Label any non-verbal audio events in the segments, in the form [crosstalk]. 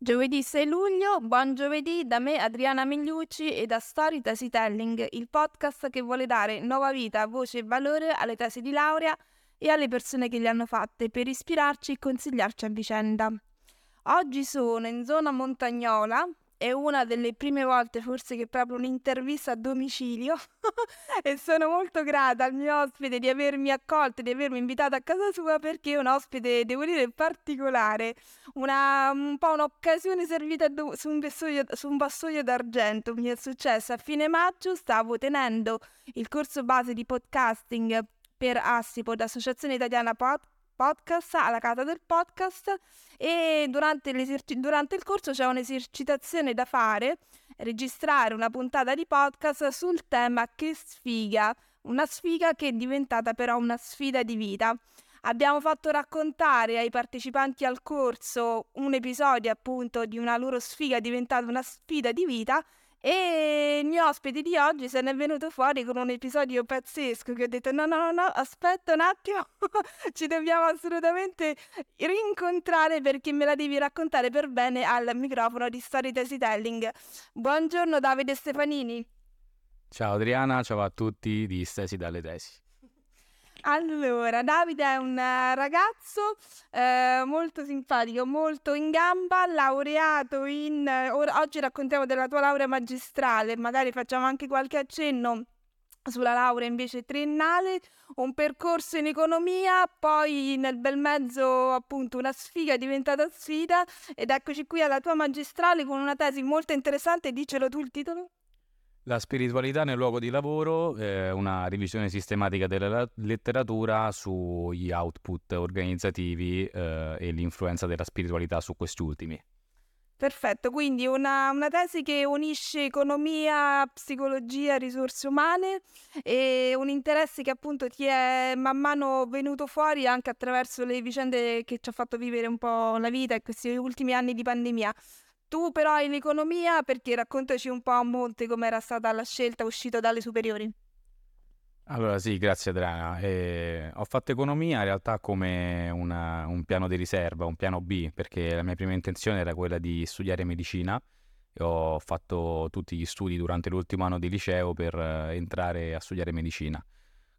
Giovedì 6 luglio, buon giovedì da me Adriana Migliucci e da Story Telling, il podcast che vuole dare nuova vita, voce e valore alle tesi di laurea e alle persone che le hanno fatte per ispirarci e consigliarci a vicenda. Oggi sono in zona montagnola, è una delle prime volte forse che proprio un'intervista a domicilio [laughs] e sono molto grata al mio ospite di avermi accolto, di avermi invitato a casa sua perché è un ospite, devo dire, particolare, una, un po' un'occasione servita su un, vassoio, su un vassoio d'argento. Mi è successo a fine maggio, stavo tenendo il corso base di podcasting per Assipod, Associazione Italiana Podcast podcast, alla casa del podcast e durante, durante il corso c'è un'esercitazione da fare, registrare una puntata di podcast sul tema che sfiga, una sfiga che è diventata però una sfida di vita. Abbiamo fatto raccontare ai partecipanti al corso un episodio appunto di una loro sfiga diventata una sfida di vita e il mio ospite di oggi se ne è venuto fuori con un episodio pazzesco che ho detto no, no, no, no, aspetta un attimo, [laughs] ci dobbiamo assolutamente rincontrare perché me la devi raccontare per bene al microfono di Story Telling. Buongiorno Davide Stefanini. Ciao Adriana, ciao a tutti di Stesi dalle Tesi. Allora, Davide è un eh, ragazzo eh, molto simpatico, molto in gamba, laureato in... Eh, oggi raccontiamo della tua laurea magistrale, magari facciamo anche qualche accenno sulla laurea invece triennale, un percorso in economia, poi nel bel mezzo appunto una sfiga è diventata sfida ed eccoci qui alla tua magistrale con una tesi molto interessante, dicelo tu il titolo. La spiritualità nel luogo di lavoro è una revisione sistematica della letteratura sugli output organizzativi eh, e l'influenza della spiritualità su questi ultimi. Perfetto, quindi una, una, tesi che unisce economia, psicologia, risorse umane e un interesse che appunto ti è man mano venuto fuori anche attraverso le vicende che ci ha fatto vivere un po' la vita e questi ultimi anni di pandemia. Tu però hai l'economia perché raccontaci un po' a monte com'era stata la scelta uscita dalle superiori. Allora sì, grazie Adriana. Eh, ho fatto economia in realtà come una, un piano di riserva, un piano B, perché la mia prima intenzione era quella di studiare medicina e ho fatto tutti gli studi durante l'ultimo anno di liceo per eh, entrare a studiare medicina.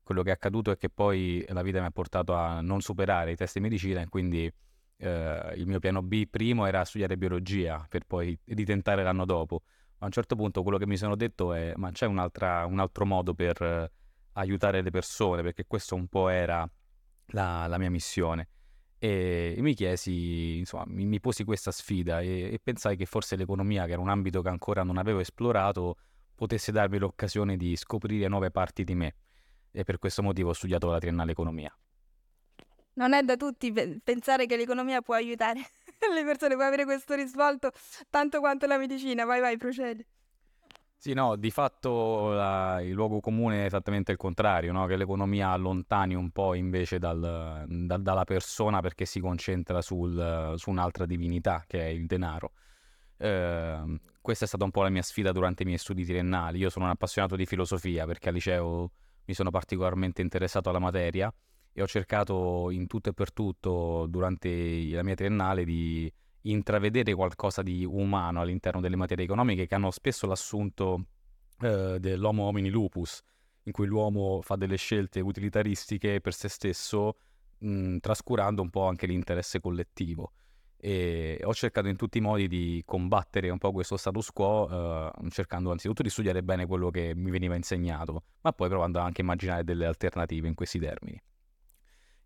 Quello che è accaduto è che poi la vita mi ha portato a non superare i test di medicina e quindi eh, il mio piano B primo era studiare biologia per poi ritentare l'anno dopo. A un certo punto quello che mi sono detto è ma c'è un altro modo per eh, aiutare le persone perché questo un po' era la, la mia missione. E, mi chiesi, insomma, mi, mi posi questa sfida e, e pensai che forse l'economia, che era un ambito che ancora non avevo esplorato, potesse darmi l'occasione di scoprire nuove parti di me. E per questo motivo ho studiato la triennale economia non è da tutti pensare che l'economia può aiutare [laughs] le persone, può avere questo risvolto tanto quanto la medicina. Vai, vai, procedi. Sì, no, di fatto la, il luogo comune è esattamente il contrario, no? che l'economia allontani un po' invece dal, da, dalla persona perché si concentra sul, su un'altra divinità che è il denaro. Eh, questa è stata un po' la mia sfida durante i miei studi triennali. Io sono un appassionato di filosofia perché al liceo mi sono particolarmente interessato alla materia e ho cercato in tutto e per tutto durante la mia triennale di intravedere qualcosa di umano all'interno delle materie economiche che hanno spesso l'assunto eh, dell'homo homini lupus, in cui l'uomo fa delle scelte utilitaristiche per se stesso, mh, trascurando un po' anche l'interesse collettivo. E ho cercato in tutti i modi di combattere un po' questo status quo, eh, cercando anzitutto di studiare bene quello che mi veniva insegnato, ma poi provando anche a immaginare delle alternative in questi termini.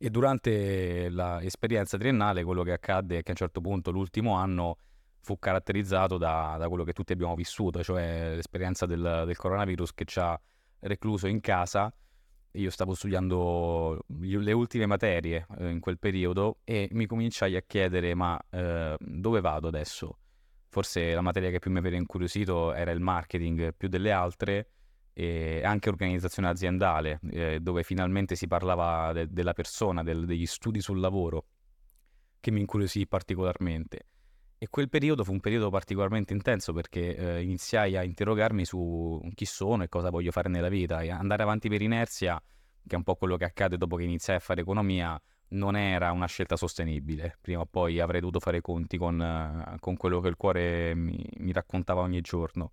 E durante l'esperienza triennale quello che accadde è che a un certo punto l'ultimo anno fu caratterizzato da, da quello che tutti abbiamo vissuto, cioè l'esperienza del, del, coronavirus che ci ha recluso in casa. Io stavo studiando le ultime materie eh, in quel periodo e mi cominciai a chiedere ma eh, dove vado adesso? Forse la materia che più mi aveva incuriosito era il marketing più delle altre e anche organizzazione aziendale, eh, dove finalmente si parlava de- della persona, del- degli studi sul lavoro, che mi incuriosì particolarmente. E quel periodo fu un periodo particolarmente intenso perché eh, iniziai a interrogarmi su chi sono e cosa voglio fare nella vita e andare avanti per inerzia, che è un po' quello che accade dopo che iniziai a fare economia, non era una scelta sostenibile. Prima o poi avrei dovuto fare conti con, uh, con quello che il cuore mi, mi, raccontava ogni giorno.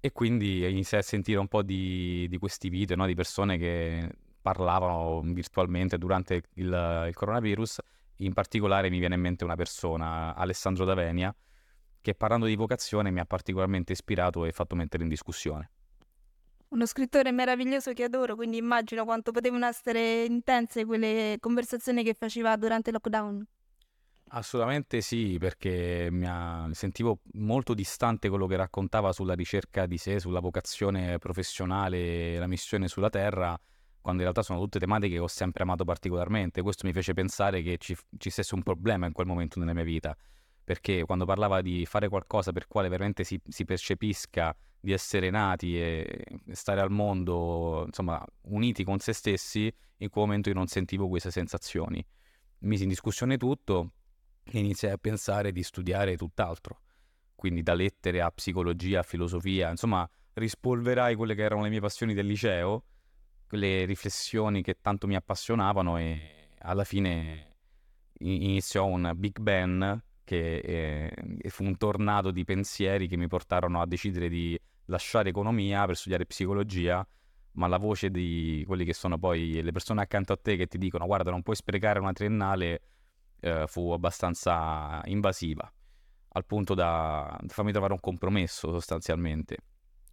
E quindi iniziai a sentire un po' di, di questi video, no? di persone che parlavano virtualmente durante il, il, coronavirus. In particolare mi viene in mente una persona, Alessandro Davenia, che parlando di vocazione mi ha particolarmente ispirato e fatto mettere in discussione. Uno scrittore meraviglioso che adoro, quindi immagino quanto potevano essere intense quelle conversazioni che faceva durante il lockdown. Assolutamente sì, perché mi ha... sentivo molto distante quello che raccontava sulla ricerca di sé, sulla vocazione professionale la missione sulla Terra, quando in realtà sono tutte tematiche che ho sempre amato particolarmente. Questo mi fece pensare che ci, ci stesse un problema in quel momento nella mia vita, perché quando parlava di fare qualcosa per quale veramente si, si percepisca di essere nati e stare al mondo, insomma, uniti con se stessi, in quel momento io non sentivo queste sensazioni. Misi in discussione tutto iniziai a pensare di studiare tutt'altro. Quindi da lettere a psicologia, a filosofia, insomma, rispolverai quelle che erano le mie passioni del liceo, quelle riflessioni che tanto mi appassionavano e alla fine iniziò un Big Bang che eh, fu un tornado di pensieri che mi portarono a decidere di lasciare economia per studiare psicologia, ma la voce di quelli che sono poi le persone accanto a te che ti dicono guarda non puoi sprecare una triennale eh, fu abbastanza invasiva, al punto da farmi trovare un compromesso sostanzialmente.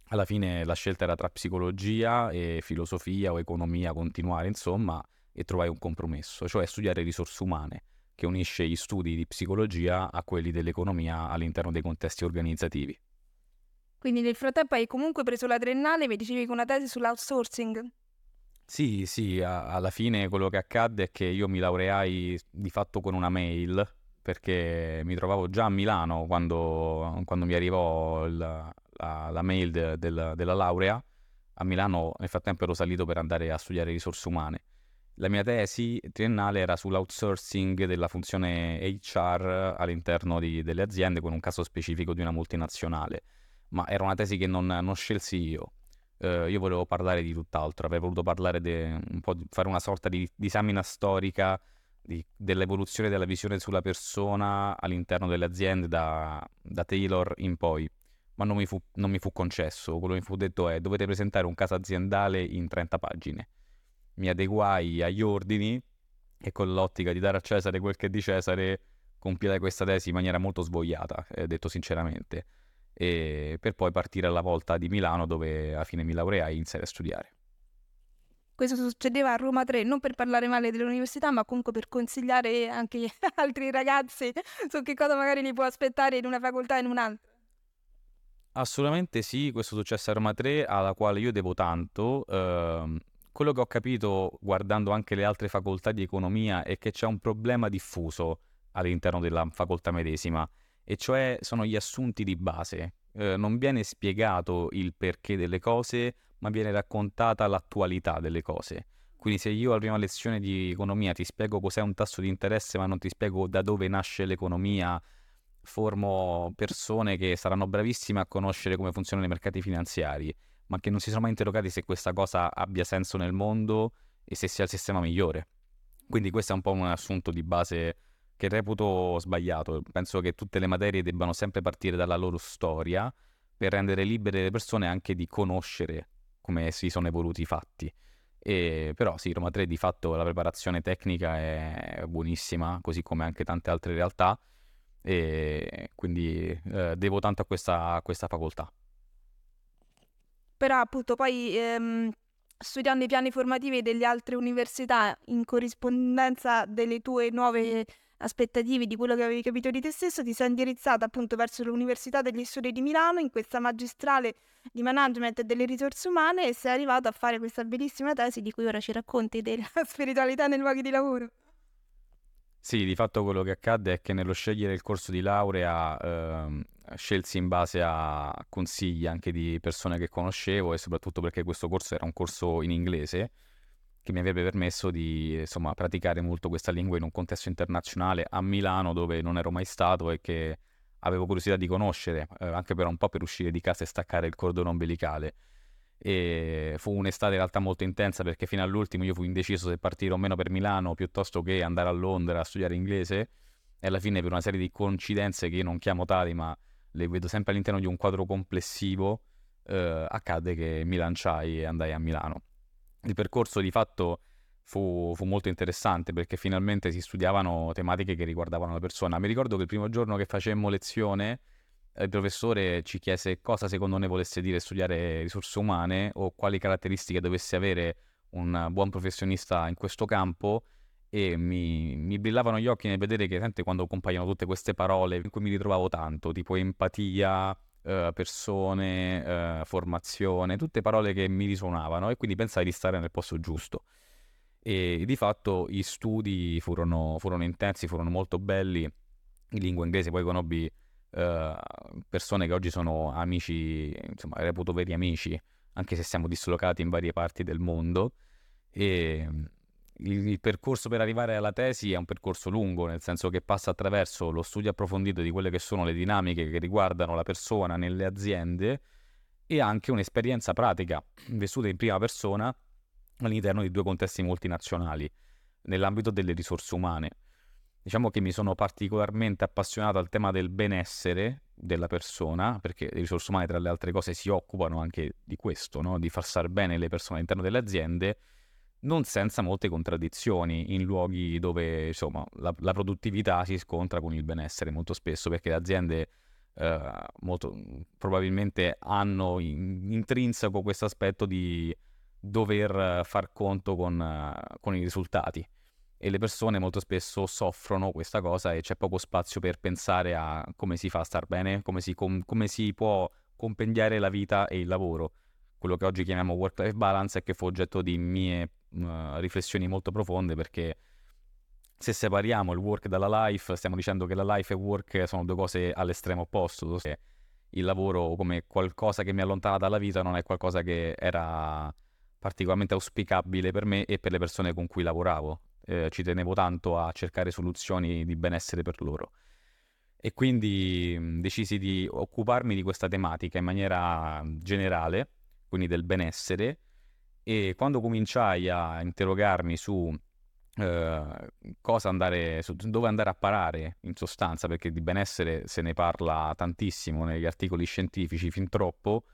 Alla fine la scelta era tra psicologia e filosofia o economia, continuare insomma, e trovai un compromesso, cioè studiare risorse umane, che unisce gli studi di psicologia a quelli dell'economia all'interno dei contesti organizzativi. Quindi nel frattempo hai comunque preso la triennale, mi dicevi con una tesi sull'outsourcing. Sì, sì, a- alla fine quello che accadde è che io mi laureai di fatto con una mail, perché mi trovavo già a Milano quando, quando mi arrivò il- la, la mail de- del- della laurea. A Milano nel frattempo ero salito per andare a studiare risorse umane. La mia tesi triennale era sull'outsourcing della funzione HR all'interno di- delle aziende con un caso specifico di una multinazionale ma era una tesi che non, non scelsi io. Uh, io volevo parlare di tutt'altro, avrei voluto parlare de, un po' di, fare una sorta di disamina storica di, dell'evoluzione della visione sulla persona all'interno delle aziende da, da Taylor in poi, ma non mi, fu, non mi, fu, concesso. Quello che mi fu detto è dovete presentare un caso aziendale in 30 pagine. Mi adeguai agli ordini e con l'ottica di dare a Cesare quel che è di Cesare compilai questa tesi in maniera molto svogliata, eh, detto sinceramente per poi partire alla volta di Milano dove alla fine mi laureai e iniziai a studiare. Questo succedeva a Roma 3 non per parlare male dell'università ma comunque per consigliare anche gli [laughs] altri ragazzi su che cosa magari li può aspettare in una facoltà e in un'altra. Assolutamente sì, questo successo a Roma 3 alla quale io devo tanto. Uh, quello che ho capito guardando anche le altre facoltà di economia è che c'è un problema diffuso all'interno della facoltà medesima e cioè sono gli assunti di base. Eh, non viene spiegato il perché delle cose, ma viene raccontata l'attualità delle cose. Quindi se io alla prima lezione di economia ti spiego cos'è un tasso di interesse, ma non ti spiego da dove nasce l'economia, formo persone che saranno bravissime a conoscere come funzionano i mercati finanziari, ma che non si sono mai interrogati se questa cosa abbia senso nel mondo e se sia il sistema migliore. Quindi questo è un po' un assunto di base che reputo sbagliato. Penso che tutte le materie debbano sempre partire dalla loro storia per rendere libere le persone anche di conoscere come si sono evoluti i fatti. E, però sì, Roma 3 di fatto la preparazione tecnica è buonissima, così come anche tante altre realtà, e quindi eh, devo tanto a questa, a questa, facoltà. Però appunto poi ehm, studiando i piani formativi delle altre università in corrispondenza delle tue nuove aspettative di quello che avevi capito di te stesso, ti sei indirizzata appunto verso l'Università degli Studi di Milano in questa magistrale di management delle risorse umane e sei arrivato a fare questa bellissima tesi di cui ora ci racconti della [laughs] spiritualità nei luoghi di lavoro. Sì, di fatto quello che accadde è che nello scegliere il corso di laurea ehm, scelsi in base a consigli anche di persone che conoscevo e soprattutto perché questo corso era un corso in inglese che mi avrebbe permesso di insomma, praticare molto questa lingua in un contesto internazionale a Milano dove non ero mai stato e che avevo curiosità di conoscere, eh, anche per un po' per uscire di casa e staccare il cordone ombelicale. e fu un'estate in realtà molto intensa perché fino all'ultimo io fui indeciso se partire o meno per Milano piuttosto che andare a Londra a studiare inglese e alla fine per una serie di coincidenze che io non chiamo tali ma le vedo sempre all'interno di un quadro complessivo eh, accadde che mi lanciai e andai a Milano. Il percorso di fatto fu, fu, molto interessante perché finalmente si studiavano tematiche che riguardavano la persona. Mi ricordo che il primo giorno che facemmo lezione il professore ci chiese cosa secondo noi volesse dire studiare risorse umane o quali caratteristiche dovesse avere un buon professionista in questo campo e mi, mi brillavano gli occhi nel vedere che sente, quando compaiono tutte queste parole in cui mi ritrovavo tanto, tipo empatia, eh, persone, eh, formazione, tutte parole che mi risuonavano e quindi pensai di stare nel posto giusto. E di fatto gli studi furono, furono intensi, furono molto belli, in lingua inglese poi conobbi eh, persone che oggi sono amici, insomma, reputo veri amici, anche se siamo dislocati in varie parti del mondo. E il, il, percorso per arrivare alla tesi è un percorso lungo, nel senso che passa attraverso lo studio approfondito di quelle che sono le dinamiche che riguardano la persona nelle aziende e anche un'esperienza pratica vissuta in prima persona all'interno di due contesti multinazionali nell'ambito delle risorse umane diciamo che mi sono particolarmente appassionato al tema del benessere della persona, perché le risorse umane, tra le altre cose, si occupano anche di questo, no? di far stare bene le persone all'interno delle aziende, non senza molte contraddizioni in luoghi dove insomma, la, la produttività si scontra con il benessere molto spesso, perché le aziende eh, molto, probabilmente hanno in, intrinseco questo aspetto di dover far conto con, con i risultati e le persone molto spesso soffrono questa cosa e c'è poco spazio per pensare a come si fa a star bene, come si, com- come si può compendiare la vita e il lavoro. Quello che oggi chiamiamo work-life balance e che fu oggetto di mie uh, riflessioni molto profonde perché se separiamo il work dalla life, stiamo dicendo che la life e work sono due cose all'estremo opposto. Il lavoro come qualcosa che mi allontana dalla vita non è qualcosa che era particolarmente auspicabile per me e per le persone con cui lavoravo eh, ci tenevo tanto a cercare soluzioni di benessere per loro. E quindi mh, decisi di occuparmi di questa tematica in maniera generale, quindi del benessere, e quando cominciai a interrogarmi su Uh, cosa andare, su dove andare a parare in sostanza, perché di benessere se ne parla tantissimo negli articoli scientifici, fin troppo,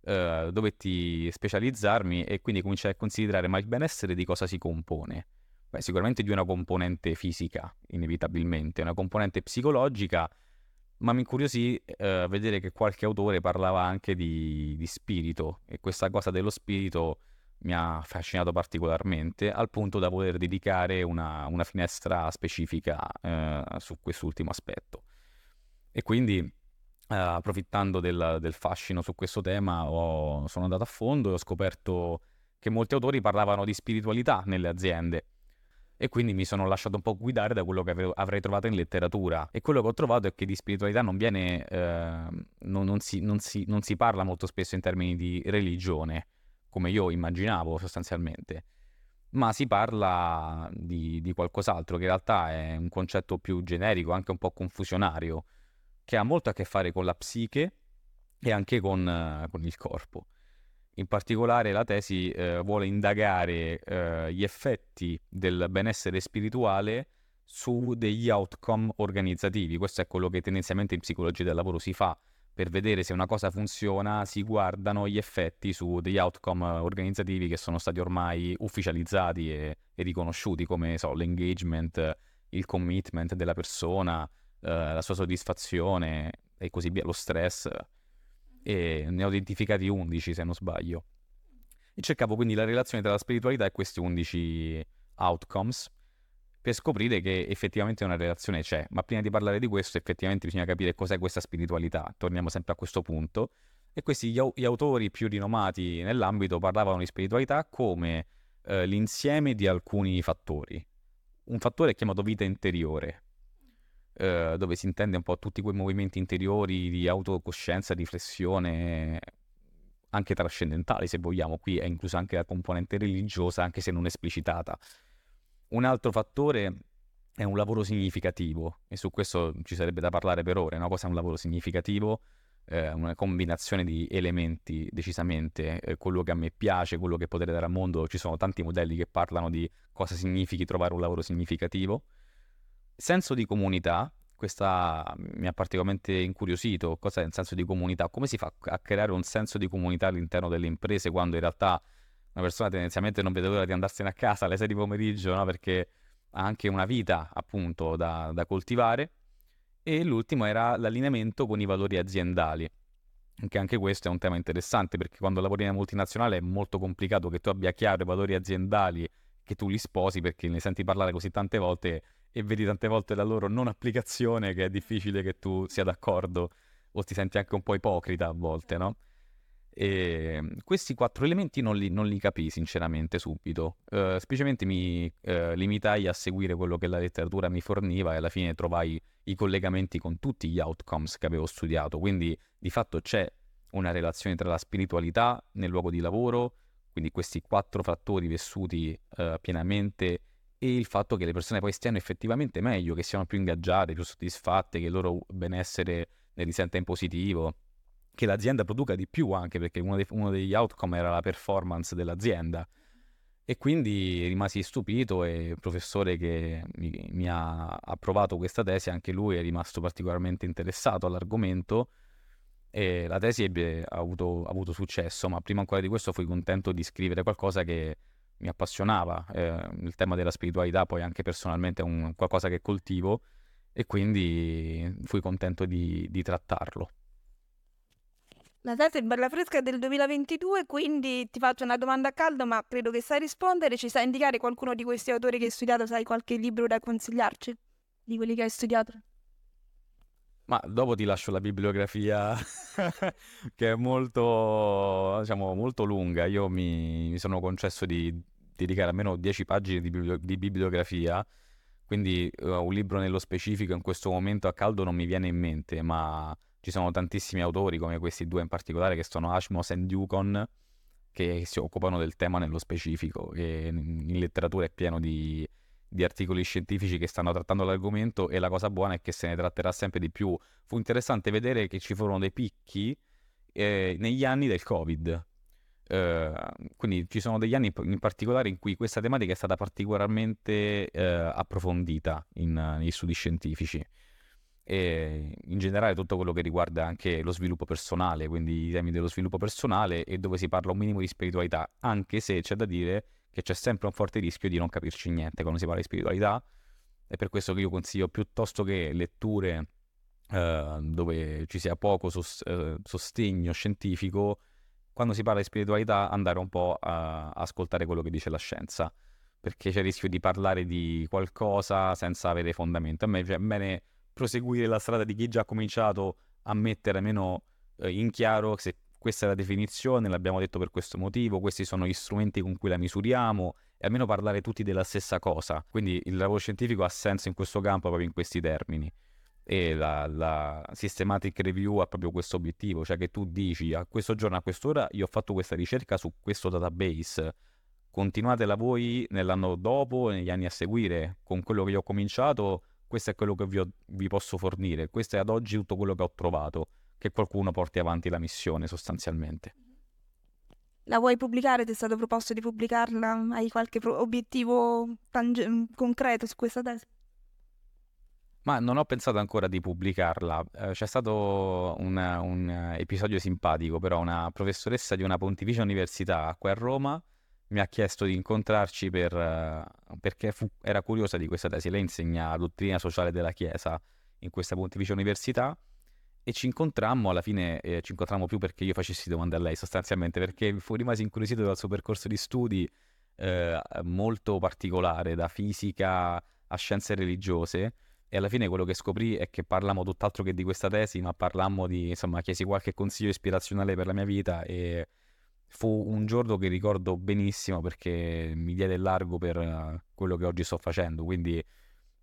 uh, dovetti specializzarmi e quindi cominciai a considerare ma il benessere di cosa si compone? Beh, sicuramente di una componente fisica, inevitabilmente, una componente psicologica, ma mi incuriosì eh, vedere che qualche autore parlava anche di, di, spirito e questa cosa dello spirito mi ha affascinato particolarmente al punto da voler dedicare una, una finestra specifica eh, su quest'ultimo aspetto. E quindi, eh, approfittando del, del, fascino su questo tema, ho, sono andato a fondo e ho scoperto che molti autori parlavano di spiritualità nelle aziende e quindi mi sono lasciato un po' guidare da quello che avrei trovato in letteratura. E quello che ho trovato è che di spiritualità non viene, eh, non, non, si, non, si, non si parla molto spesso in termini di religione, come io immaginavo sostanzialmente ma si parla di, di, qualcos'altro che in realtà è un concetto più generico, anche un po' confusionario, che ha molto a che fare con la psiche e anche con, con il corpo. In particolare la tesi eh, vuole indagare eh, gli effetti del benessere spirituale su degli outcome organizzativi. Questo è quello che tendenzialmente in psicologia del lavoro si fa. Per vedere se una cosa funziona si guardano gli effetti su degli outcome organizzativi che sono stati ormai ufficializzati e, e riconosciuti come so, l'engagement, il commitment della persona, eh, la sua soddisfazione e così via, lo stress e ne ho identificati 11 se non sbaglio. E cercavo quindi la relazione tra la spiritualità e questi 11 outcomes per scoprire che effettivamente una relazione c'è. Ma prima di parlare di questo, effettivamente bisogna capire cos'è questa spiritualità. Torniamo sempre a questo punto. E questi gli, autori più rinomati nell'ambito parlavano di spiritualità come eh, l'insieme di alcuni fattori. Un fattore chiamato vita interiore, eh, dove si intende un po' tutti quei movimenti interiori di autocoscienza, riflessione, anche trascendentali se vogliamo, qui è inclusa anche la componente religiosa, anche se non esplicitata. Un altro fattore è un lavoro significativo e su questo ci sarebbe da parlare per ore, no? cosa è un lavoro significativo? eh, una combinazione di elementi decisamente, eh, quello che a me piace, quello che potrei dare al mondo, ci sono tanti modelli che parlano di cosa significhi trovare un lavoro significativo. Senso di comunità, questa mi ha particolarmente incuriosito, cosa è il senso di comunità? Come si fa a creare un senso di comunità all'interno delle imprese quando in realtà una persona tendenzialmente non vede l'ora di andarsene a casa alle 6 di pomeriggio, no? perché ha anche una vita appunto da, da coltivare e l'ultimo era l'allineamento con i valori aziendali. Anche, anche questo è un tema interessante perché quando lavori in una multinazionale è molto complicato che tu abbia chiaro i valori aziendali, che tu li sposi perché ne senti parlare così tante volte e vedi tante volte la loro non applicazione che è difficile che tu sia d'accordo o ti senti anche un po' ipocrita a volte, no? E ehm, questi quattro elementi non li, non li capii sinceramente subito, uh, semplicemente mi uh, limitai a seguire quello che la letteratura mi forniva e alla fine trovai i collegamenti con tutti gli outcomes che avevo studiato, quindi di fatto c'è una relazione tra la spiritualità nel luogo di lavoro, quindi questi quattro fattori vissuti uh, pienamente e il fatto che le persone poi stiano effettivamente meglio, che siano più ingaggiate, più soddisfatte, che il loro benessere ne risenta in positivo che l'azienda produca di più anche perché uno, dei, uno degli outcome era la performance dell'azienda. E quindi rimasi stupito e il professore che mi, mi, ha approvato questa tesi, anche lui è rimasto particolarmente interessato all'argomento e la tesi ebbe, ha, avuto, ha avuto successo, ma prima ancora di questo fui contento di scrivere qualcosa che mi appassionava. Eh, il tema della spiritualità poi anche personalmente è un, qualcosa che coltivo e quindi fui contento di, di trattarlo. La tesi è bella fresca del 2022, quindi ti faccio una domanda a caldo, ma credo che sai rispondere. Ci sai indicare qualcuno di questi autori che hai studiato? Sai qualche libro da consigliarci? Di quelli che hai studiato? Ma dopo ti lascio la bibliografia [laughs] che è molto, diciamo, molto lunga. Io mi, mi, sono concesso di dedicare almeno 10 pagine di, biblio- di bibliografia, quindi uh, un libro nello specifico in questo momento a caldo non mi viene in mente, ma ci sono tantissimi autori, come questi due in particolare, che sono Ashmos e Yukon, che si occupano del tema nello specifico. E in letteratura è pieno di, di articoli scientifici che stanno trattando l'argomento e la cosa buona è che se ne tratterà sempre di più. Fu interessante vedere che ci furono dei picchi eh, negli anni del Covid. Uh, quindi ci sono degli anni in particolare in cui questa tematica è stata particolarmente uh, approfondita in, negli studi scientifici e in generale tutto quello che riguarda anche lo sviluppo personale, quindi i temi dello sviluppo personale e dove si parla un minimo di spiritualità, anche se c'è da dire che c'è sempre un forte rischio di non capirci niente quando si parla di spiritualità, è per questo che io consiglio piuttosto che letture eh, dove ci sia poco sos- eh, sostegno scientifico, quando si parla di spiritualità andare un po' a ascoltare quello che dice la scienza, perché c'è il rischio di parlare di qualcosa senza avere fondamento. A me piace bene proseguire la strada di chi già ha cominciato a mettere almeno eh, in chiaro se questa è la definizione, l'abbiamo detto per questo motivo, questi sono gli strumenti con cui la misuriamo e almeno parlare tutti della stessa cosa. Quindi il lavoro scientifico ha senso in questo campo proprio in questi termini. E la, la systematic review ha proprio questo obiettivo, cioè che tu dici a questo giorno, a quest'ora, io ho fatto questa ricerca su questo database, continuatela voi nell'anno dopo, negli anni a seguire, con quello che io ho cominciato, questo è quello che vi, ho, vi posso fornire, questo è ad oggi tutto quello che ho trovato, che qualcuno porti avanti la missione sostanzialmente. La vuoi pubblicare? Ti è stato proposto di pubblicarla? Hai qualche pro- obiettivo tange- concreto su questa tesi? Ma non ho pensato ancora di pubblicarla. Eh, c'è stato un, un, episodio simpatico, però una professoressa di una pontificia università qui a Roma mi ha chiesto di incontrarci per, uh, perché fu, era curiosa di questa tesi. Lei insegna dottrina sociale della Chiesa in questa Pontificia Università e ci incontrammo, alla fine eh, ci incontrammo più perché io facessi domande a lei sostanzialmente, perché fu rimasi incuriosito dal suo percorso di studi eh, molto particolare, da fisica a scienze religiose. E alla fine quello che scoprì è che parlammo tutt'altro che di questa tesi, ma parlammo di, insomma, chiesi qualche consiglio ispirazionale per la mia vita e fu un giorno che ricordo benissimo perché mi diede largo per eh, quello che oggi sto facendo, quindi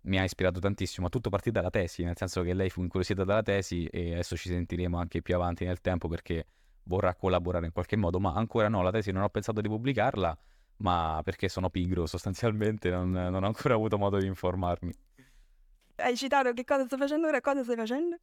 mi ha ispirato tantissimo. Ma tutto partì dalla tesi, nel senso che lei fu incuriosita dalla tesi e adesso ci sentiremo anche più avanti nel tempo perché vorrà collaborare in qualche modo, ma ancora no, la tesi non ho pensato di pubblicarla, ma perché sono pigro sostanzialmente, non, non ho ancora avuto modo di informarmi. Hai citato che cosa sto facendo ora, cosa stai facendo?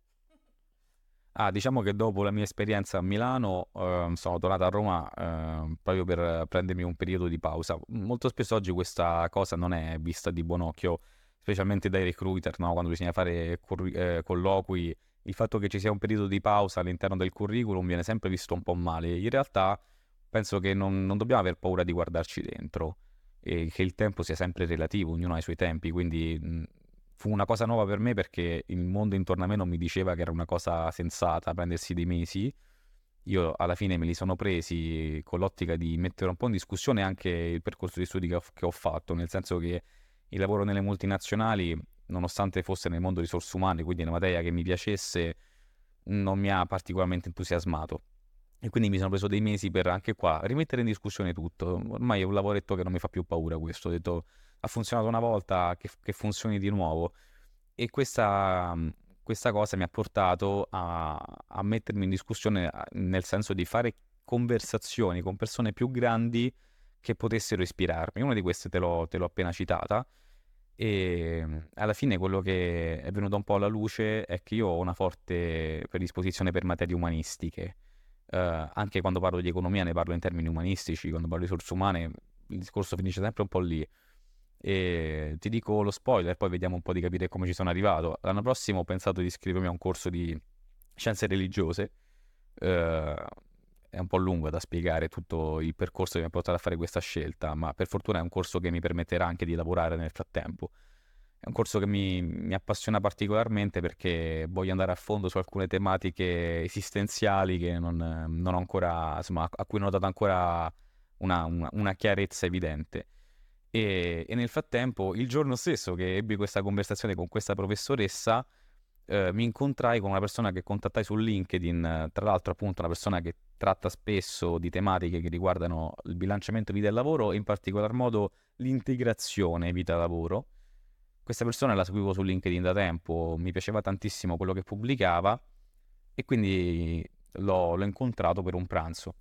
Ah, diciamo che dopo la mia esperienza a Milano eh, sono tornato a Roma eh, proprio per prendermi un periodo di pausa. Molto spesso oggi questa cosa non è vista di buon occhio, specialmente dai recruiter, no? quando bisogna fare curri- eh, colloqui. Il fatto che ci sia un periodo di pausa all'interno del curriculum viene sempre visto un po' male. In realtà penso che non, non dobbiamo aver paura di guardarci dentro e che il tempo sia sempre relativo, ognuno ha i suoi tempi, quindi fu una cosa nuova per me perché il mondo intorno a me non mi diceva che era una cosa sensata prendersi dei mesi. Io alla fine me li sono presi con l'ottica di mettere un po' in discussione anche il percorso di studi che ho, che ho fatto, nel senso che il lavoro nelle multinazionali, nonostante fosse nel mondo risorse umane, quindi una materia che mi piacesse, non mi ha particolarmente entusiasmato. E quindi mi sono preso dei mesi per anche qua rimettere in discussione tutto. Ormai è un lavoretto che non mi fa più paura questo. Ho detto, ha funzionato una volta, che, che funzioni di nuovo. E questa, questa cosa mi ha portato a, a, mettermi in discussione nel senso di fare conversazioni con persone più grandi che potessero ispirarmi. Una di queste te l'ho, te l'ho appena citata. E alla fine quello che è venuto un po' alla luce è che io ho una forte predisposizione per materie umanistiche Uh, anche quando parlo di economia ne parlo in termini umanistici, quando parlo di risorse umane il discorso finisce sempre un po' lì. E ti dico lo spoiler, poi vediamo un po' di capire come ci sono arrivato. L'anno prossimo ho pensato di iscrivermi a un corso di scienze religiose. Uh, è un po' lungo da spiegare tutto il percorso che mi ha portato a fare questa scelta, ma per fortuna è un corso che mi permetterà anche di lavorare nel frattempo. È un corso che mi, mi, appassiona particolarmente perché voglio andare a fondo su alcune tematiche esistenziali non, non ancora, insomma, a cui non ho dato ancora una, una, una chiarezza evidente. E, e, nel frattempo, il giorno stesso che ebbi questa conversazione con questa professoressa, eh, mi incontrai con una persona che contattai su LinkedIn, tra l'altro appunto una persona che tratta spesso di tematiche che riguardano il bilanciamento vita e lavoro e in particolar modo l'integrazione vita-lavoro questa persona la seguivo su LinkedIn da tempo, mi piaceva tantissimo quello che pubblicava e quindi l'ho, l'ho incontrato per un pranzo.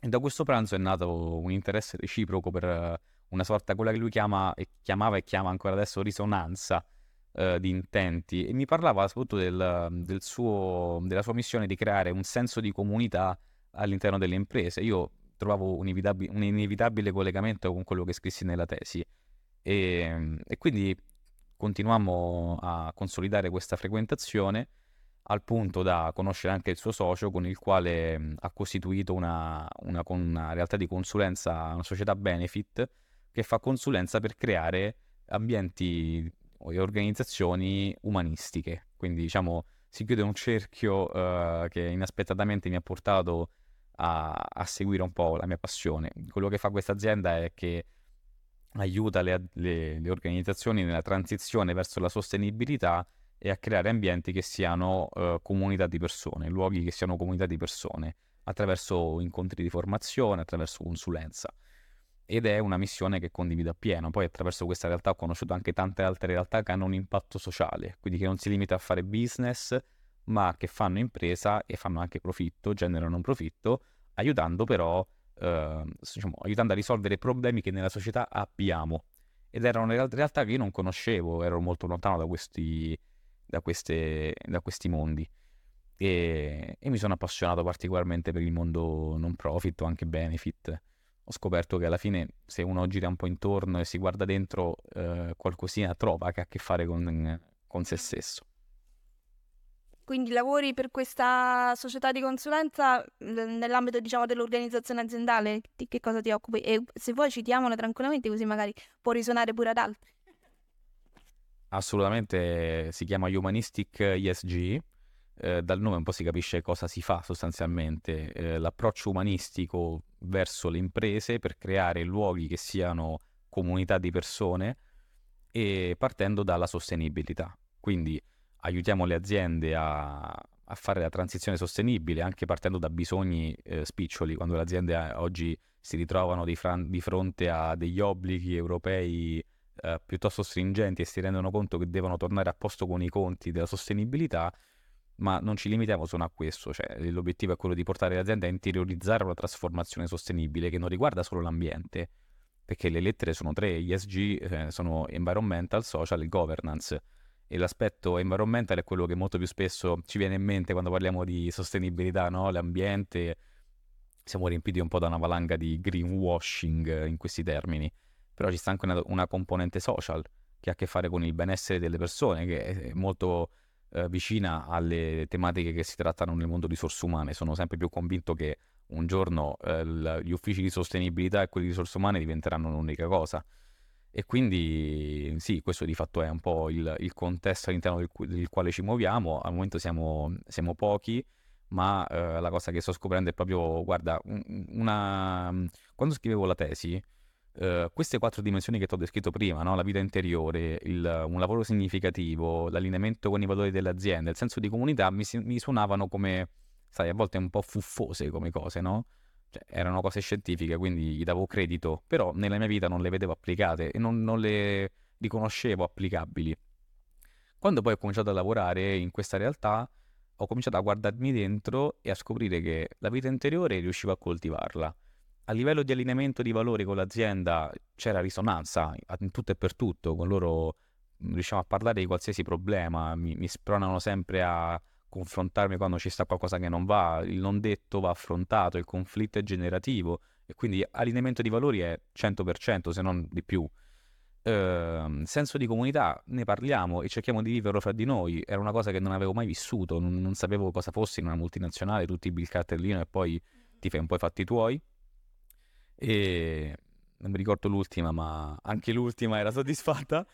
E da questo pranzo è nato un interesse reciproco per una sorta, quella che lui chiama e chiamava e chiama ancora adesso risonanza eh, di intenti e mi parlava soprattutto del, del suo, della sua missione di creare un senso di comunità all'interno delle imprese. Io trovavo un inevitabile, un inevitabile collegamento con quello che scrissi nella tesi e, e quindi continuammo a consolidare questa frequentazione al punto da conoscere anche il suo socio con il quale ha costituito una, una, una realtà di consulenza, una società benefit che fa consulenza per creare ambienti e organizzazioni umanistiche. Quindi diciamo si chiude un cerchio uh, che inaspettatamente mi ha portato a, a, seguire un po' la mia passione. Quello che fa questa azienda è che aiuta le, le, le, organizzazioni nella transizione verso la sostenibilità e a creare ambienti che siano uh, comunità di persone, luoghi che siano comunità di persone, attraverso incontri di formazione, attraverso consulenza. Ed è una missione che condivido appieno. Poi attraverso questa realtà ho conosciuto anche tante altre realtà che hanno un impatto sociale, quindi che non si limita a fare business, ma che fanno impresa e fanno anche profitto, generano un profitto, aiutando però eh, diciamo, aiutando a risolvere problemi che nella società abbiamo. Ed erano realtà che io non conoscevo, ero molto lontano da questi, da queste, da questi mondi. E, e, mi sono appassionato particolarmente per il mondo non profit o anche benefit. Ho scoperto che alla fine, se uno gira un po' intorno e si guarda dentro, eh, qualcosina trova che ha a che fare con, con se stesso. Quindi lavori per questa società di consulenza nell'ambito, diciamo, dell'organizzazione aziendale? Di che cosa ti occupi? E se vuoi citiamola tranquillamente così magari può risuonare pure ad altri. Assolutamente si chiama Humanistic ESG, eh, dal nome un po' si capisce cosa si fa sostanzialmente, eh, l'approccio umanistico verso le imprese per creare luoghi che siano comunità di persone e partendo dalla sostenibilità. Quindi aiutiamo le aziende a, a, fare la transizione sostenibile anche partendo da bisogni eh, spiccioli, quando le aziende eh, oggi si ritrovano di, fran- di fronte a degli obblighi europei eh, piuttosto stringenti e si rendono conto che devono tornare a posto con i conti della sostenibilità, ma non ci limitiamo solo a questo, cioè l'obiettivo è quello di portare le aziende a interiorizzare una trasformazione sostenibile che non riguarda solo l'ambiente, perché le lettere sono tre, ESG, eh, sono environmental, social e governance e l'aspetto environmental è quello che molto più spesso ci viene in mente quando parliamo di sostenibilità, no? L'ambiente, siamo riempiti un po' da una valanga di greenwashing in questi termini, però ci sta anche una, una componente social che ha a che fare con il benessere delle persone, che è molto eh, vicina alle tematiche che si trattano nel mondo risorse umane. Sono sempre più convinto che un giorno eh, gli uffici di sostenibilità e quelli di risorse umane diventeranno un'unica cosa. E quindi sì, questo di fatto è un po' il, il contesto all'interno del, del, quale ci muoviamo. Al momento siamo, siamo pochi, ma eh, la cosa che sto scoprendo è proprio, guarda, una... quando scrivevo la tesi, eh, queste quattro dimensioni che ti ho descritto prima, no? la vita interiore, il, un lavoro significativo, l'allineamento con i valori dell'azienda, il senso di comunità, mi, mi suonavano come, sai, a volte un po' fuffose come cose, no? Cioè, erano cose scientifiche, quindi gli davo credito, però nella mia vita non le vedevo applicate e non, non le riconoscevo applicabili. Quando poi ho cominciato a lavorare in questa realtà, ho cominciato a guardarmi dentro e a scoprire che la vita interiore riuscivo a coltivarla. A livello di allineamento di valori con l'azienda c'era risonanza in tutto e per tutto, con loro riusciamo a parlare di qualsiasi problema, mi, mi spronano sempre a confrontarmi quando ci sta qualcosa che non va, il non detto va affrontato, il conflitto è generativo e quindi allineamento di valori è 100% se non di più. Uh, senso di comunità, ne parliamo e cerchiamo di viverlo fra di noi. Era una cosa che non avevo mai vissuto, non, non sapevo cosa fosse in una multinazionale, tutti il cartellino e poi ti fai un po' i fatti tuoi. E non mi ricordo l'ultima, ma anche l'ultima era soddisfatta.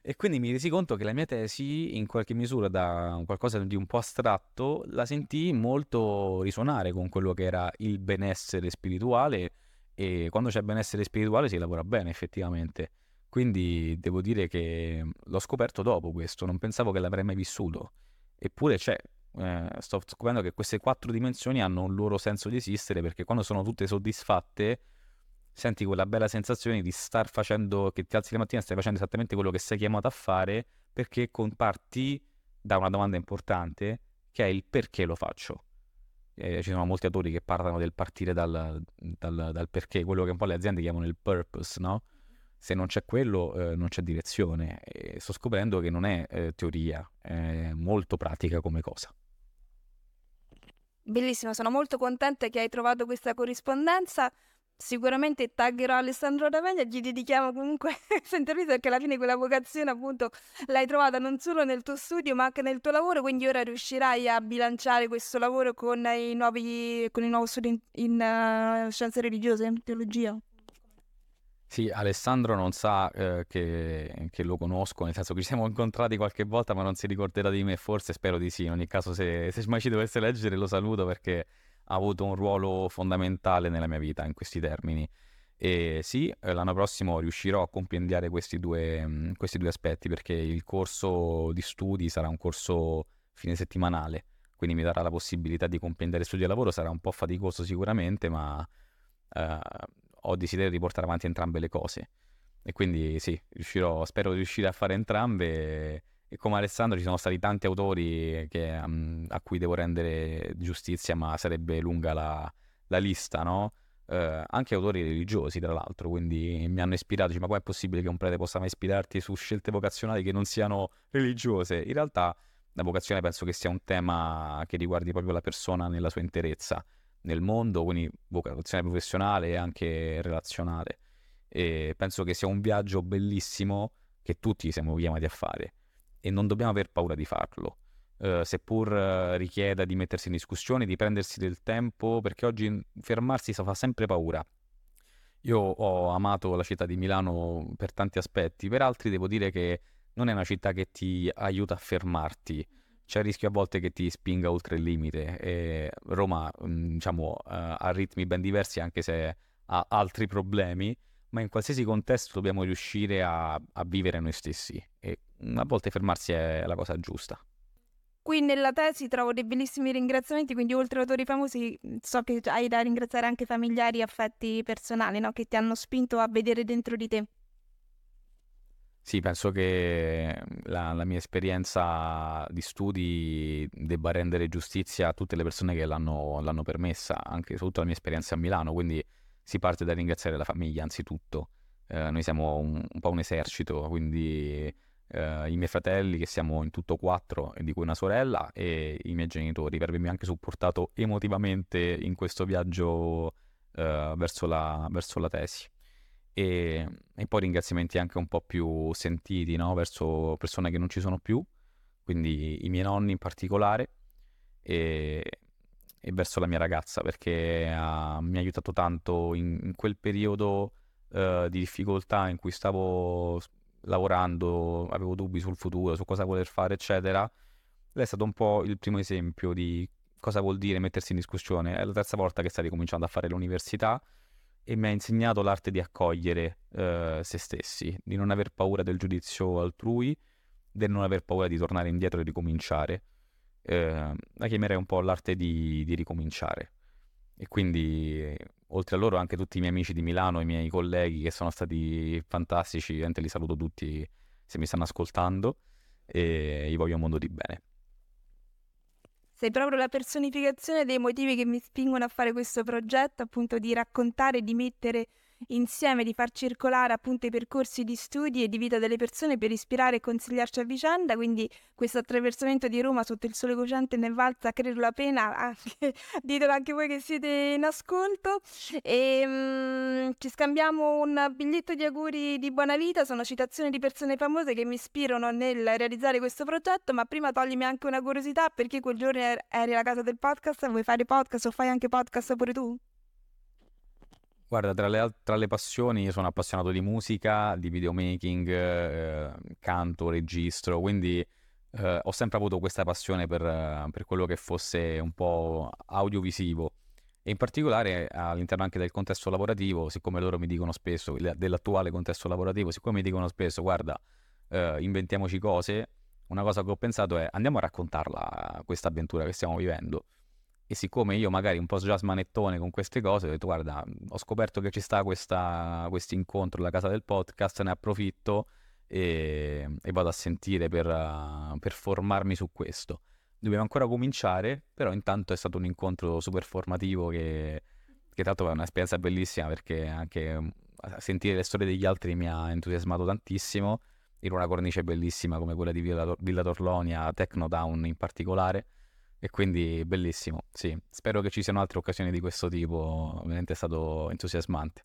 E quindi mi resi conto che la mia tesi, in qualche misura da qualcosa di un po' astratto, la sentii molto risuonare con quello che era il benessere spirituale e quando c'è benessere spirituale si lavora bene effettivamente. Quindi devo dire che l'ho scoperto dopo questo, non pensavo che l'avrei mai vissuto. Eppure c'è, eh, sto scoprendo che queste quattro dimensioni hanno un loro senso di esistere perché quando sono tutte soddisfatte senti quella bella sensazione di star facendo, che ti alzi la mattina e stai facendo esattamente quello che sei chiamato a fare perché comparti da una domanda importante che è il perché lo faccio. Eh, ci sono molti autori che parlano del partire dal, dal, dal, perché, quello che un po' le aziende chiamano il purpose, no? Se non c'è quello, eh, non c'è direzione. E sto scoprendo che non è eh, teoria, è molto pratica come cosa. Bellissimo, sono molto contenta che hai trovato questa corrispondenza sicuramente taggerò Alessandro Raveglia e gli dedichiamo comunque [laughs] questa intervista perché alla fine quella vocazione appunto l'hai trovata non solo nel tuo studio ma anche nel tuo lavoro quindi ora riuscirai a bilanciare questo lavoro con i nuovi, con i nuovi studi in, in uh, scienze religiose, teologia. Sì, Alessandro non sa eh, che, che, lo conosco, nel senso che ci siamo incontrati qualche volta ma non si ricorderà di me, forse spero di sì, in ogni caso se, se mai ci dovesse leggere lo saluto perché ha avuto un ruolo fondamentale nella mia vita in questi termini. E sì, eh, l'anno prossimo riuscirò a compendiare questi due, mm, questi due aspetti perché il corso di studi sarà un corso fine settimanale, quindi mi darà la possibilità di compendiare studio e lavoro, sarà un po' faticoso sicuramente, ma eh, ho desiderio di portare avanti entrambe le cose. E quindi sì, riuscirò, spero di riuscire a fare entrambe e come Alessandro ci sono stati tanti autori che, um, a cui devo rendere giustizia, ma sarebbe lunga la, la lista, no? Uh, anche autori religiosi, tra l'altro, quindi mi hanno ispirato, dice, ma com'è possibile che un prete possa mai ispirarti su scelte vocazionali che non siano religiose? In realtà la vocazione penso che sia un tema che riguardi proprio la persona nella sua interezza, nel mondo, quindi vocazione professionale e anche relazionale. E penso che sia un viaggio bellissimo che tutti siamo chiamati a fare e non dobbiamo aver paura di farlo. Uh, seppur uh, richieda di mettersi in discussione, di prendersi del tempo, perché oggi fermarsi fa sempre paura. Io ho amato la città di Milano per tanti aspetti, per altri devo dire che non è una città che ti aiuta a fermarti. C'è il rischio a volte che ti spinga oltre il limite. E Roma, mm, diciamo, uh, ha ritmi ben diversi anche se ha altri problemi, ma in qualsiasi contesto dobbiamo riuscire a, a vivere noi stessi e a volte fermarsi è la cosa giusta. Qui nella tesi trovo dei bellissimi ringraziamenti, quindi oltre autori famosi so che hai da ringraziare anche familiari e affetti personali no? che ti hanno spinto a vedere dentro di te. Sì, penso che la, la, mia esperienza di studi debba rendere giustizia a tutte le persone che l'hanno, l'hanno permessa, anche soprattutto la mia esperienza a Milano, quindi si parte da ringraziare la famiglia anzitutto. Eh, noi siamo un, un, po' un esercito, quindi eh, i miei fratelli, che siamo in tutto quattro, di cui una sorella, e i miei genitori, per avermi anche supportato emotivamente in questo viaggio eh, verso, la, verso, la, tesi. E, e, poi ringraziamenti anche un po' più sentiti no? verso persone che non ci sono più, quindi i miei nonni in particolare, e, e verso la mia ragazza, perché uh, mi ha aiutato tanto in, in quel periodo uh, di difficoltà in cui stavo lavorando, avevo dubbi sul futuro, su cosa voler fare, eccetera. Lei è stato un po' il primo esempio di cosa vuol dire mettersi in discussione. È la terza volta che sta ricominciando a fare l'università e mi ha insegnato l'arte di accogliere eh, se stessi, di non aver paura del giudizio altrui, del non aver paura di tornare indietro e ricominciare. Eh, la chiamerei un po' l'arte di, di ricominciare. E quindi oltre a loro anche tutti i miei amici di Milano, i miei colleghi che sono stati fantastici, ovviamente li saluto tutti se mi stanno ascoltando e gli voglio un mondo di bene. Sei proprio la personificazione dei motivi che mi spingono a fare questo progetto, appunto di raccontare, di mettere insieme di far circolare appunto i percorsi di studi e di vita delle persone per ispirare e consigliarci a vicenda, quindi questo attraversamento di Roma sotto il sole cocente ne valsa credo la pena, [laughs] anche, ditelo anche voi che siete in ascolto. E um, ci scambiamo un biglietto di auguri di buona vita, sono citazioni di persone famose che mi ispirano nel realizzare questo progetto, ma prima toglimi anche una curiosità perché quel giorno er-, eri alla casa del podcast, vuoi fare podcast o fai anche podcast pure tu? Guarda, tra le, tra le passioni io sono appassionato di musica, di videomaking, eh, canto, registro, quindi eh, ho sempre avuto questa passione per, per, quello che fosse un po' audiovisivo. E in particolare all'interno anche del contesto lavorativo, siccome loro mi dicono spesso, dell'attuale contesto lavorativo, siccome mi dicono spesso, guarda, eh, inventiamoci cose, una cosa che ho pensato è andiamo a raccontarla questa avventura che stiamo vivendo e siccome io magari un po' già smanettone con queste cose, ho detto guarda, ho scoperto che ci sta questo incontro alla casa del podcast, ne approfitto e, e vado a sentire per, per, formarmi su questo. Dobbiamo ancora cominciare, però intanto è stato un incontro super formativo che, che l'altro è un'esperienza bellissima perché anche sentire le storie degli altri mi ha entusiasmato tantissimo in una cornice bellissima come quella di Villa, Villa Torlonia, Technodown in particolare e quindi bellissimo, sì. Spero che ci siano altre occasioni di questo tipo, veramente è stato entusiasmante.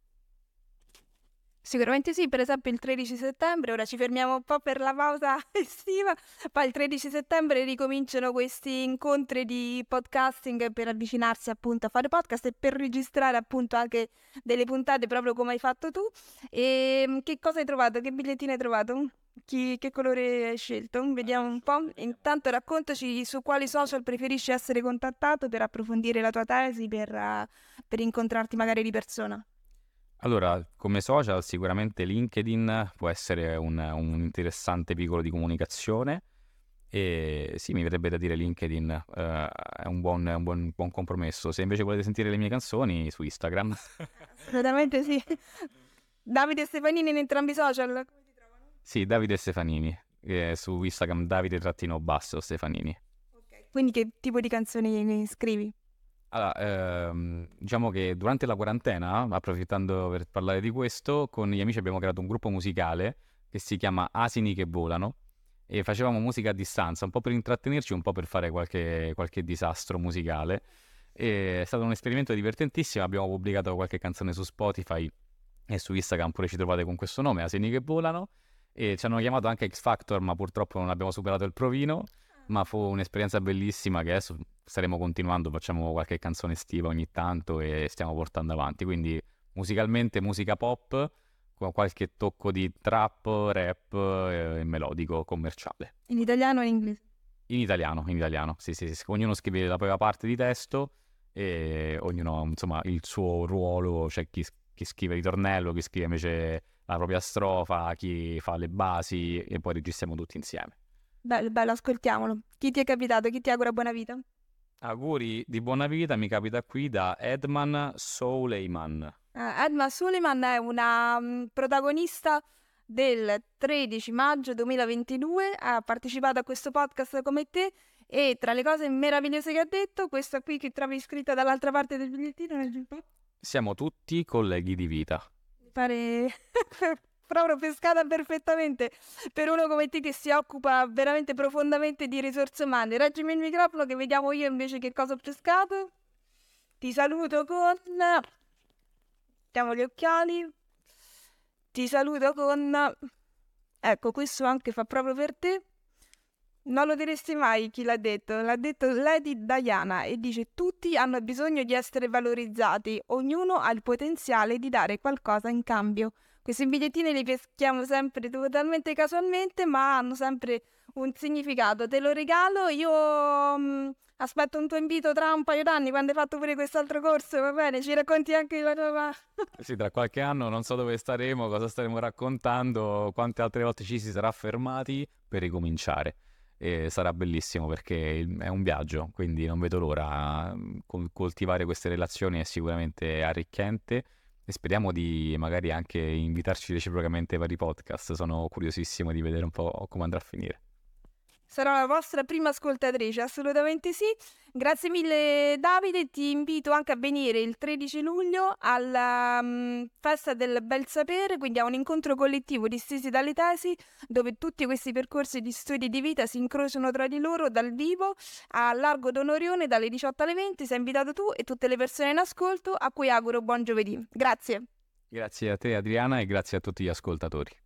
Sicuramente sì, per esempio il 13 settembre, ora ci fermiamo un po' per la pausa [laughs] estiva, poi il 13 settembre ricominciano questi incontri di podcasting per avvicinarsi appunto a fare podcast e per registrare appunto anche delle puntate proprio come hai fatto tu. E ehm, che cosa hai trovato? Che bigliettino hai trovato? Chi, che colore hai scelto? Vediamo un po'. Intanto raccontaci su quali social preferisci essere contattato per approfondire la tua tesi, per, uh, per incontrarti magari di persona. Allora, come social sicuramente LinkedIn può essere un, un interessante piccolo di comunicazione e sì, mi verrebbe da dire LinkedIn uh, è un buon, un, buon, buon compromesso. Se invece volete sentire le mie canzoni, su Instagram. Assolutamente sì. [laughs] Davide Stefanini in entrambi i social. Sì, Davide Stefanini, eh, su Instagram Davide-basso Stefanini. Ok, quindi che tipo di canzoni scrivi? Allora, ehm, diciamo che durante la quarantena, approfittando per parlare di questo, con gli amici abbiamo creato un gruppo musicale che si chiama Asini che volano e facevamo musica a distanza, un po' per intrattenerci, un po' per fare qualche, qualche disastro musicale. E è stato un esperimento divertentissimo, abbiamo pubblicato qualche canzone su Spotify e su Instagram pure ci trovate con questo nome, Asini che volano e ci hanno chiamato anche X Factor, ma purtroppo non abbiamo superato il provino. Ma fu un'esperienza bellissima che adesso staremo continuando, facciamo qualche canzone estiva ogni tanto e stiamo portando avanti. Quindi musicalmente musica pop con qualche tocco di trap, rap e melodico commerciale. In italiano o in inglese? In italiano, in italiano, sì, sì, sì. Ognuno scrive la propria parte di testo e ognuno ha insomma il suo ruolo, c'è chi, chi scrive ritornello, chi scrive invece la propria strofa, chi fa le basi e poi registriamo tutti insieme. Bello, bello, ascoltiamolo. Chi ti è capitato? Chi ti augura buona vita? Auguri di buona vita mi capita qui da Edman Soleiman. Uh, Edman Suleiman è una um, protagonista del 13 maggio 2022, ha partecipato a questo podcast come te e tra le cose meravigliose che ha detto, questa qui che trovi scritta dall'altra parte del bigliettino Siamo tutti colleghi di vita pare [laughs] proprio pescata perfettamente per uno come te che si occupa veramente profondamente di risorse umane. Reggimi il microfono che vediamo io invece che cosa ho pescato. Ti saluto con... Mettiamo gli occhiali. Ti saluto con... Ecco, questo anche fa proprio per te. Non lo diresti mai chi l'ha detto, l'ha detto Lady Diana e dice tutti hanno bisogno di essere valorizzati, ognuno ha il potenziale di dare qualcosa in cambio. Questi bigliettini li peschiamo sempre totalmente casualmente, ma hanno sempre un significato. Te lo regalo, io mh, mm, aspetto un tuo invito tra un paio d'anni quando hai fatto pure quest'altro corso, va bene? Ci racconti anche la tua... sì, tra qualche anno non so dove staremo, cosa staremo raccontando, quante altre volte ci si sarà fermati per ricominciare e sarà bellissimo perché è un viaggio, quindi non vedo l'ora. Coltivare queste relazioni è sicuramente arricchente e speriamo di magari anche invitarci reciprocamente ai vari podcast. Sono curiosissimo di vedere un po' come andrà a finire. Sarò la vostra prima ascoltatrice, assolutamente sì. Grazie mille Davide, ti invito anche a venire il 13 luglio alla um, festa del bel sapere, quindi a un incontro collettivo di stesi dalle tesi, dove tutti questi percorsi di studi di vita si incrociano tra di loro dal vivo a Largo Donorione dalle 18 alle 20. Sei invitato tu e tutte le persone in ascolto, a cui auguro buon giovedì. Grazie. Grazie a te Adriana e grazie a tutti gli ascoltatori.